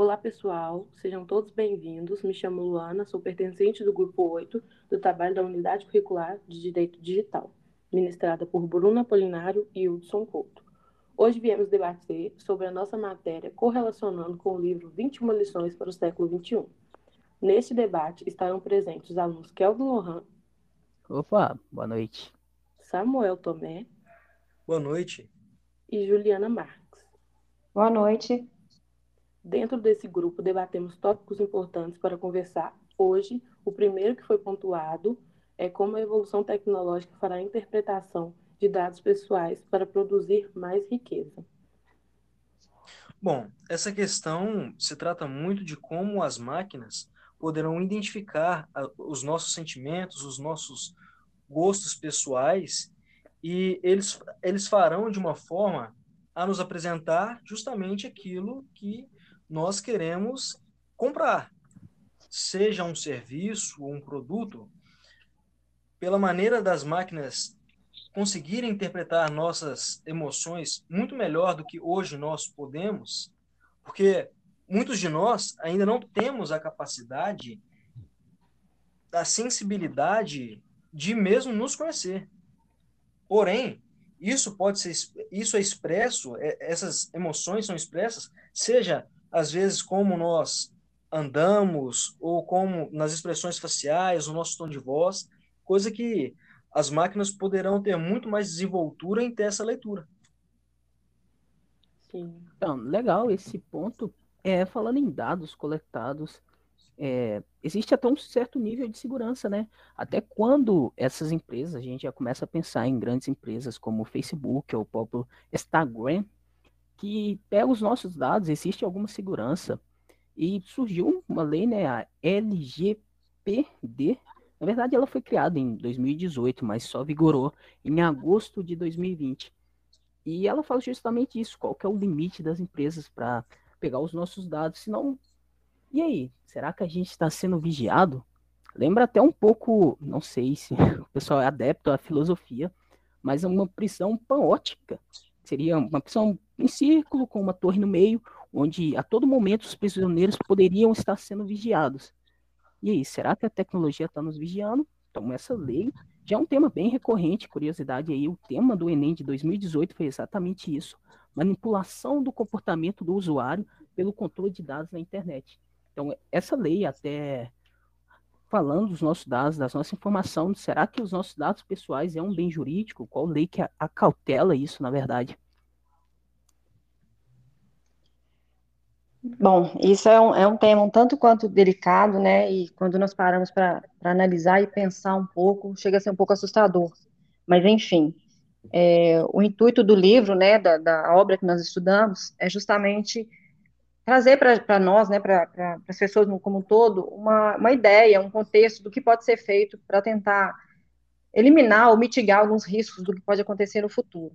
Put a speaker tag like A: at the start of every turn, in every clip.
A: Olá, pessoal, sejam todos bem-vindos. Me chamo Luana, sou pertencente do grupo 8 do trabalho da Unidade Curricular de Direito Digital, ministrada por Bruno Apolinário e Hudson Couto. Hoje viemos debater sobre a nossa matéria correlacionando com o livro 21 lições para o século XXI. Neste debate estarão presentes os alunos Kelvin Lohan.
B: Opa, boa noite.
A: Samuel Tomé.
C: Boa noite.
A: E Juliana Marques.
D: Boa noite.
A: Dentro desse grupo, debatemos tópicos importantes para conversar. Hoje, o primeiro que foi pontuado é como a evolução tecnológica fará a interpretação de dados pessoais para produzir mais riqueza.
C: Bom, essa questão se trata muito de como as máquinas poderão identificar os nossos sentimentos, os nossos gostos pessoais, e eles, eles farão de uma forma a nos apresentar justamente aquilo que nós queremos comprar, seja um serviço ou um produto, pela maneira das máquinas conseguirem interpretar nossas emoções muito melhor do que hoje nós podemos, porque muitos de nós ainda não temos a capacidade, a sensibilidade de mesmo nos conhecer. Porém, isso pode ser isso é expresso, é, essas emoções são expressas, seja às vezes, como nós andamos, ou como nas expressões faciais, o nosso tom de voz, coisa que as máquinas poderão ter muito mais desenvoltura em ter essa leitura.
B: Sim. Então, legal esse ponto. É, falando em dados coletados, é, existe até um certo nível de segurança, né? Até quando essas empresas, a gente já começa a pensar em grandes empresas como o Facebook ou o próprio Instagram, que pega os nossos dados, existe alguma segurança. E surgiu uma lei, né, a LGPD. Na verdade, ela foi criada em 2018, mas só vigorou em agosto de 2020. E ela fala justamente isso, qual que é o limite das empresas para pegar os nossos dados, senão... E aí, será que a gente está sendo vigiado? Lembra até um pouco, não sei se o pessoal é adepto à filosofia, mas é uma prisão panótica. Seria uma prisão em círculo, com uma torre no meio, onde a todo momento os prisioneiros poderiam estar sendo vigiados. E aí, será que a tecnologia está nos vigiando? Então, essa lei já é um tema bem recorrente, curiosidade aí, o tema do Enem de 2018 foi exatamente isso, manipulação do comportamento do usuário pelo controle de dados na internet. Então, essa lei até falando dos nossos dados, das nossas informações, será que os nossos dados pessoais é um bem jurídico? Qual lei que acautela isso, na verdade?
D: Bom, isso é um, é um tema um tanto quanto delicado, né? E quando nós paramos para analisar e pensar um pouco, chega a ser um pouco assustador. Mas, enfim, é, o intuito do livro, né, da, da, obra que nós estudamos, é justamente trazer para nós, né, para as pessoas como um todo, uma, uma ideia, um contexto do que pode ser feito para tentar eliminar ou mitigar alguns riscos do que pode acontecer no futuro.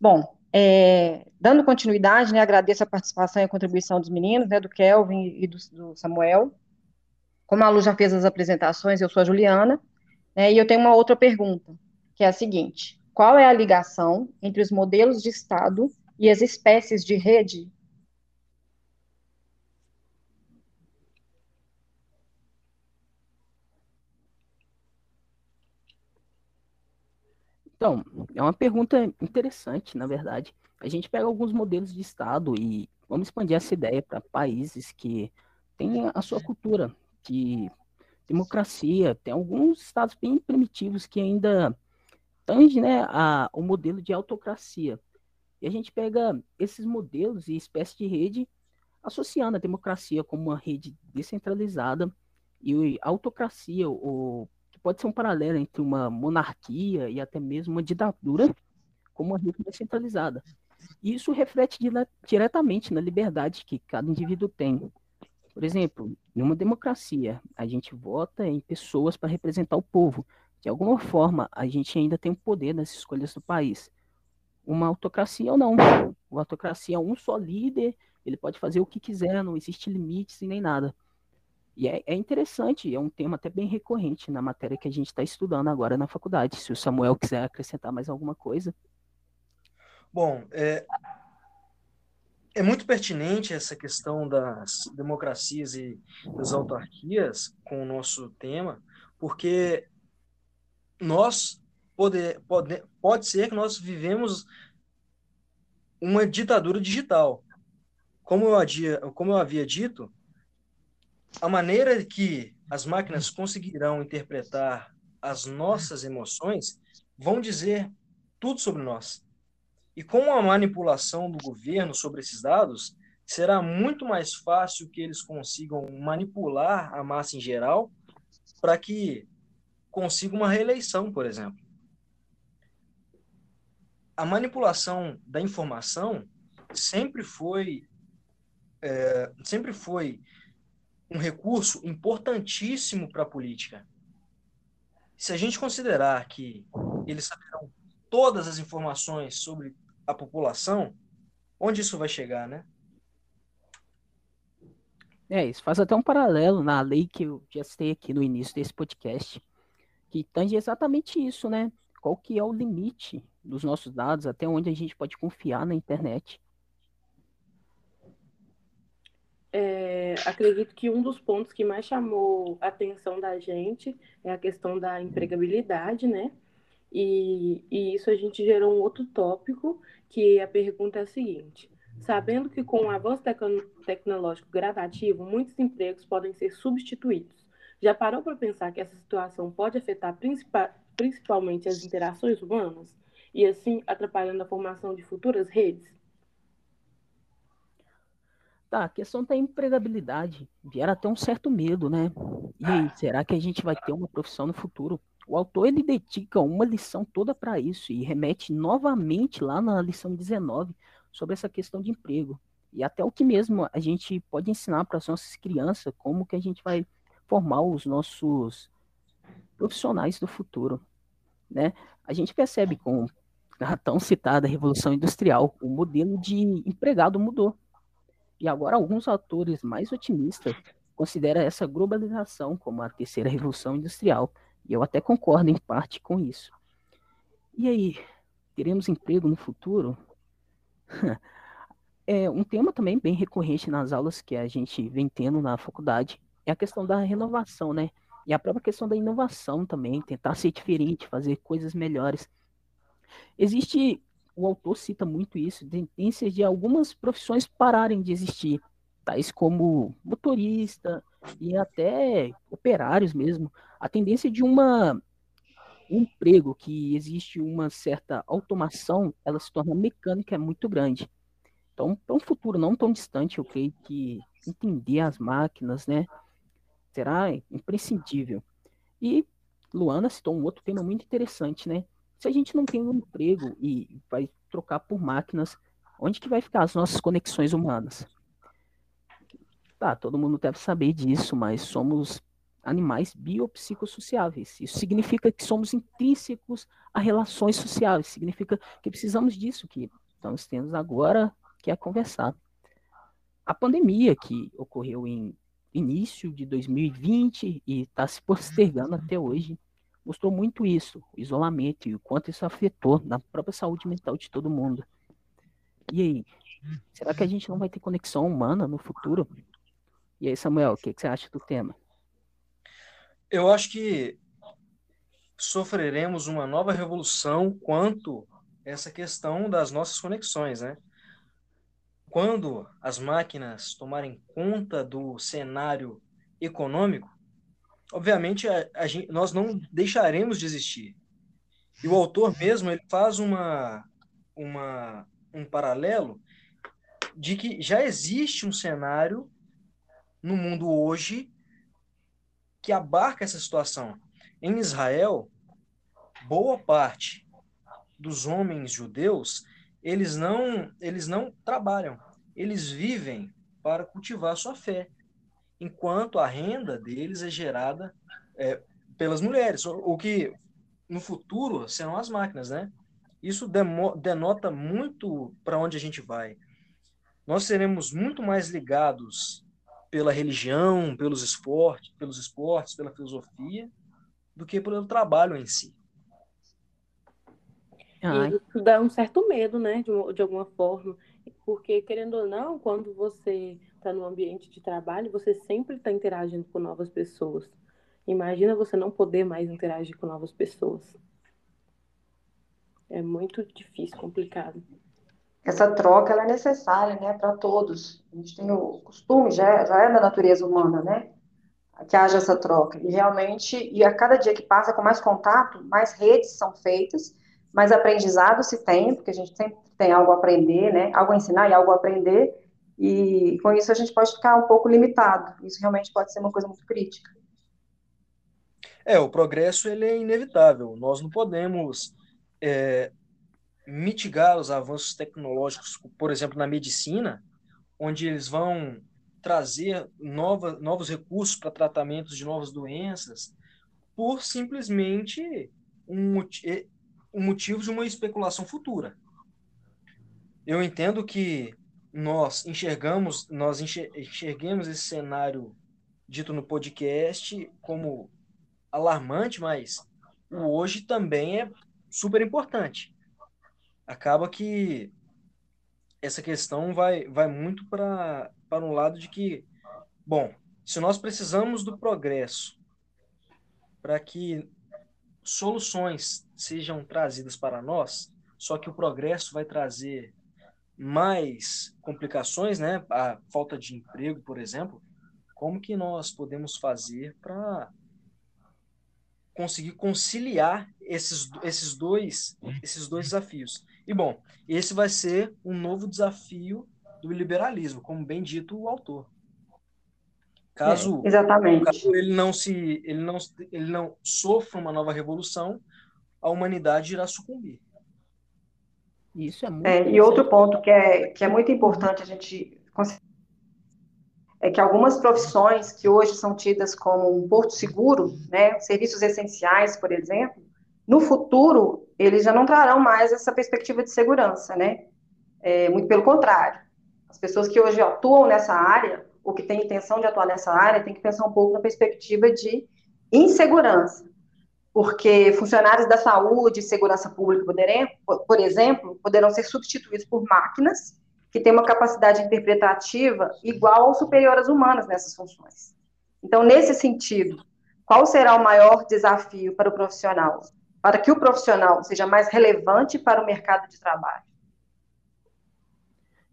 D: Bom, é, dando continuidade, né, agradeço a participação e a contribuição dos meninos, né, do Kelvin e do, do Samuel. Como a Lu já fez as apresentações, eu sou a Juliana, né, e eu tenho uma outra pergunta, que é a seguinte: qual é a ligação entre os modelos de Estado e as espécies de rede
B: Então, é uma pergunta interessante, na verdade. A gente pega alguns modelos de Estado e vamos expandir essa ideia para países que têm a sua cultura de democracia. Tem alguns estados bem primitivos que ainda tangem né, a, o modelo de autocracia. E a gente pega esses modelos e espécie de rede associando a democracia como uma rede descentralizada e a autocracia, ou que pode ser um paralelo entre uma monarquia e até mesmo uma ditadura, como uma rede descentralizada. E isso reflete diretamente na liberdade que cada indivíduo tem. Por exemplo, em uma democracia, a gente vota em pessoas para representar o povo. De alguma forma, a gente ainda tem o poder nas escolhas do país. Uma autocracia ou não. Uma autocracia é um só líder, ele pode fazer o que quiser, não existe limites e nem nada. E é, é, interessante, é um tema até bem recorrente na matéria que a gente está estudando agora na faculdade. Se o Samuel quiser acrescentar mais alguma coisa.
C: Bom, é, é muito pertinente essa questão das democracias e das autarquias com o nosso tema, porque nós pode, pode, pode ser que nós vivemos uma ditadura digital. Como eu, como eu havia dito, a maneira que as máquinas conseguirão interpretar as nossas emoções vão dizer tudo sobre nós. E com a manipulação do governo sobre esses dados, será muito mais fácil que eles consigam manipular a massa em geral para que consiga uma reeleição, por exemplo. A manipulação da informação sempre foi é, sempre foi um recurso importantíssimo para a política. Se a gente considerar que eles saberão todas as informações sobre a população, onde isso vai chegar, né?
B: É, isso faz até um paralelo na lei que eu já citei aqui no início desse podcast, que tange exatamente isso, né? Qual que é o limite dos nossos dados, até onde a gente pode confiar na internet.
A: É, acredito que um dos pontos que mais chamou a atenção da gente é a questão da empregabilidade, né? E, e isso a gente gerou um outro tópico, que a pergunta é a seguinte: sabendo que com o avanço tecnológico gradativo, muitos empregos podem ser substituídos, já parou para pensar que essa situação pode afetar principal, principalmente as interações humanas e assim atrapalhando a formação de futuras redes?
B: Tá, a questão da empregabilidade gera até um certo medo, né? E aí, será que a gente vai ter uma profissão no futuro? O autor ele dedica uma lição toda para isso e remete novamente lá na lição 19 sobre essa questão de emprego. E até o que mesmo a gente pode ensinar para as nossas crianças, como que a gente vai formar os nossos profissionais do futuro. Né? A gente percebe com a tão citada Revolução Industrial, o modelo de empregado mudou. E agora alguns autores mais otimistas consideram essa globalização como a terceira revolução industrial, e eu até concordo em parte com isso. E aí, teremos emprego no futuro? é um tema também bem recorrente nas aulas que a gente vem tendo na faculdade é a questão da renovação, né? E a própria questão da inovação também, tentar ser diferente, fazer coisas melhores. Existe, o autor cita muito isso, tendências de algumas profissões pararem de existir, tais como motorista e até operários mesmo. A tendência de uma um emprego que existe uma certa automação, ela se torna mecânica é muito grande. Então, para um futuro não tão distante, eu creio que entender as máquinas, né, será imprescindível. E Luana citou um outro tema muito interessante, né? Se a gente não tem um emprego e vai trocar por máquinas, onde que vai ficar as nossas conexões humanas? Tá, todo mundo deve saber disso, mas somos animais biopsicossociáveis. Isso significa que somos intrínsecos a relações sociais, significa que precisamos disso que estamos tendo agora, que é conversar. A pandemia que ocorreu em início de 2020 e está se postergando até hoje, mostrou muito isso, o isolamento e o quanto isso afetou na própria saúde mental de todo mundo. E aí, será que a gente não vai ter conexão humana no futuro? E aí, Samuel, o que, que você acha do tema?
C: Eu acho que sofreremos uma nova revolução quanto essa questão das nossas conexões, né? Quando as máquinas tomarem conta do cenário econômico, obviamente a, a gente, nós não deixaremos de existir. E o autor mesmo ele faz uma, uma, um paralelo de que já existe um cenário no mundo hoje que abarca essa situação. Em Israel, boa parte dos homens judeus, eles não, eles não trabalham, eles vivem para cultivar sua fé, enquanto a renda deles é gerada é, pelas mulheres, o que no futuro serão as máquinas, né? Isso denota muito para onde a gente vai. Nós seremos muito mais ligados pela religião, pelos esportes, pelos esportes, pela filosofia, do que pelo trabalho em si.
A: E isso dá um certo medo, né, de, de alguma forma. Porque, querendo ou não, quando você está no ambiente de trabalho, você sempre está interagindo com novas pessoas. Imagina você não poder mais interagir com novas pessoas. É muito difícil, complicado.
D: Essa troca ela é necessária, né, para todos. A gente tem o costume, já, já é da natureza humana, né, que haja essa troca. E realmente, e a cada dia que passa com mais contato, mais redes são feitas, mais aprendizado se tem, porque a gente sempre tem algo a aprender, né, algo a ensinar e algo a aprender, e com isso a gente pode ficar um pouco limitado. Isso realmente pode ser uma coisa muito crítica.
C: É, o progresso ele é inevitável. Nós não podemos é, mitigar os avanços tecnológicos, por exemplo, na medicina, onde eles vão trazer nova, novos recursos para tratamentos de novas doenças, por simplesmente um, um motivo de uma especulação futura. Eu entendo que nós enxergamos, nós enxerguemos esse cenário dito no podcast como alarmante, mas o hoje também é super importante. Acaba que essa questão vai, vai muito para um lado de que, bom, se nós precisamos do progresso para que soluções sejam trazidas para nós, só que o progresso vai trazer mais complicações, né? A falta de emprego, por exemplo. Como que nós podemos fazer para conseguir conciliar esses, esses, dois, esses dois desafios? E, bom, esse vai ser um novo desafio do liberalismo, como bem dito o autor. Caso,
D: é, exatamente.
C: caso ele não se ele não, ele não sofra uma nova revolução, a humanidade irá sucumbir.
D: Isso é muito. É, e outro ponto que é, que é muito importante a gente é que algumas profissões que hoje são tidas como um porto seguro, né, serviços essenciais, por exemplo, no futuro eles já não trarão mais essa perspectiva de segurança, né? É, muito pelo contrário. As pessoas que hoje atuam nessa área, ou que têm intenção de atuar nessa área, têm que pensar um pouco na perspectiva de insegurança porque funcionários da saúde e segurança pública, por exemplo, poderão ser substituídos por máquinas que têm uma capacidade interpretativa igual ou superior às humanas nessas funções. Então, nesse sentido, qual será o maior desafio para o profissional? Para que o profissional seja mais relevante para o mercado de trabalho.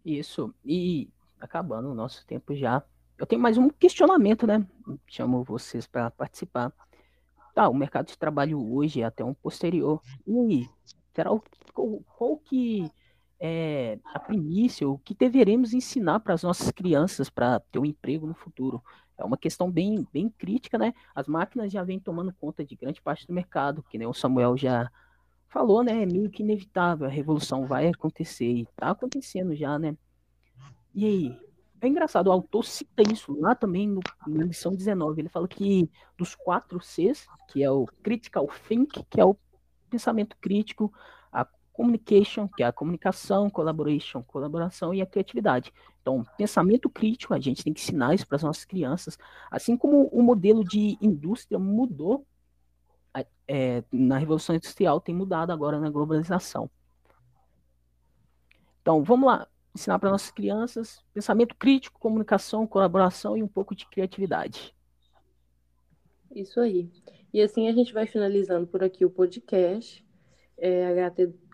B: Isso. E acabando o nosso tempo já. Eu tenho mais um questionamento, né? Chamo vocês para participar. Tá, o mercado de trabalho hoje é até um posterior. E aí, será o, qual, qual que é a primícia, o que deveremos ensinar para as nossas crianças para ter um emprego no futuro? É uma questão bem, bem crítica, né? As máquinas já vêm tomando conta de grande parte do mercado, que nem o Samuel já falou, né? É meio que inevitável, a revolução vai acontecer e está acontecendo já, né? E aí, é engraçado, o autor cita isso lá também no, na lição 19. Ele fala que dos quatro Cs, que é o critical think, que é o pensamento crítico, a communication, que é a comunicação, collaboration, colaboração e a criatividade. Então, pensamento crítico, a gente tem que ensinar isso para as nossas crianças, assim como o modelo de indústria mudou é, na Revolução Industrial, tem mudado agora na globalização. Então, vamos lá ensinar para nossas crianças pensamento crítico, comunicação, colaboração e um pouco de criatividade.
A: Isso aí. E assim a gente vai finalizando por aqui o podcast. É,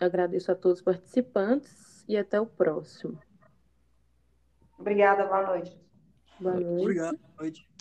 A: agradeço a todos os participantes e até o próximo.
D: Obrigada, boa noite.
A: Boa noite.
C: Obrigado, boa noite.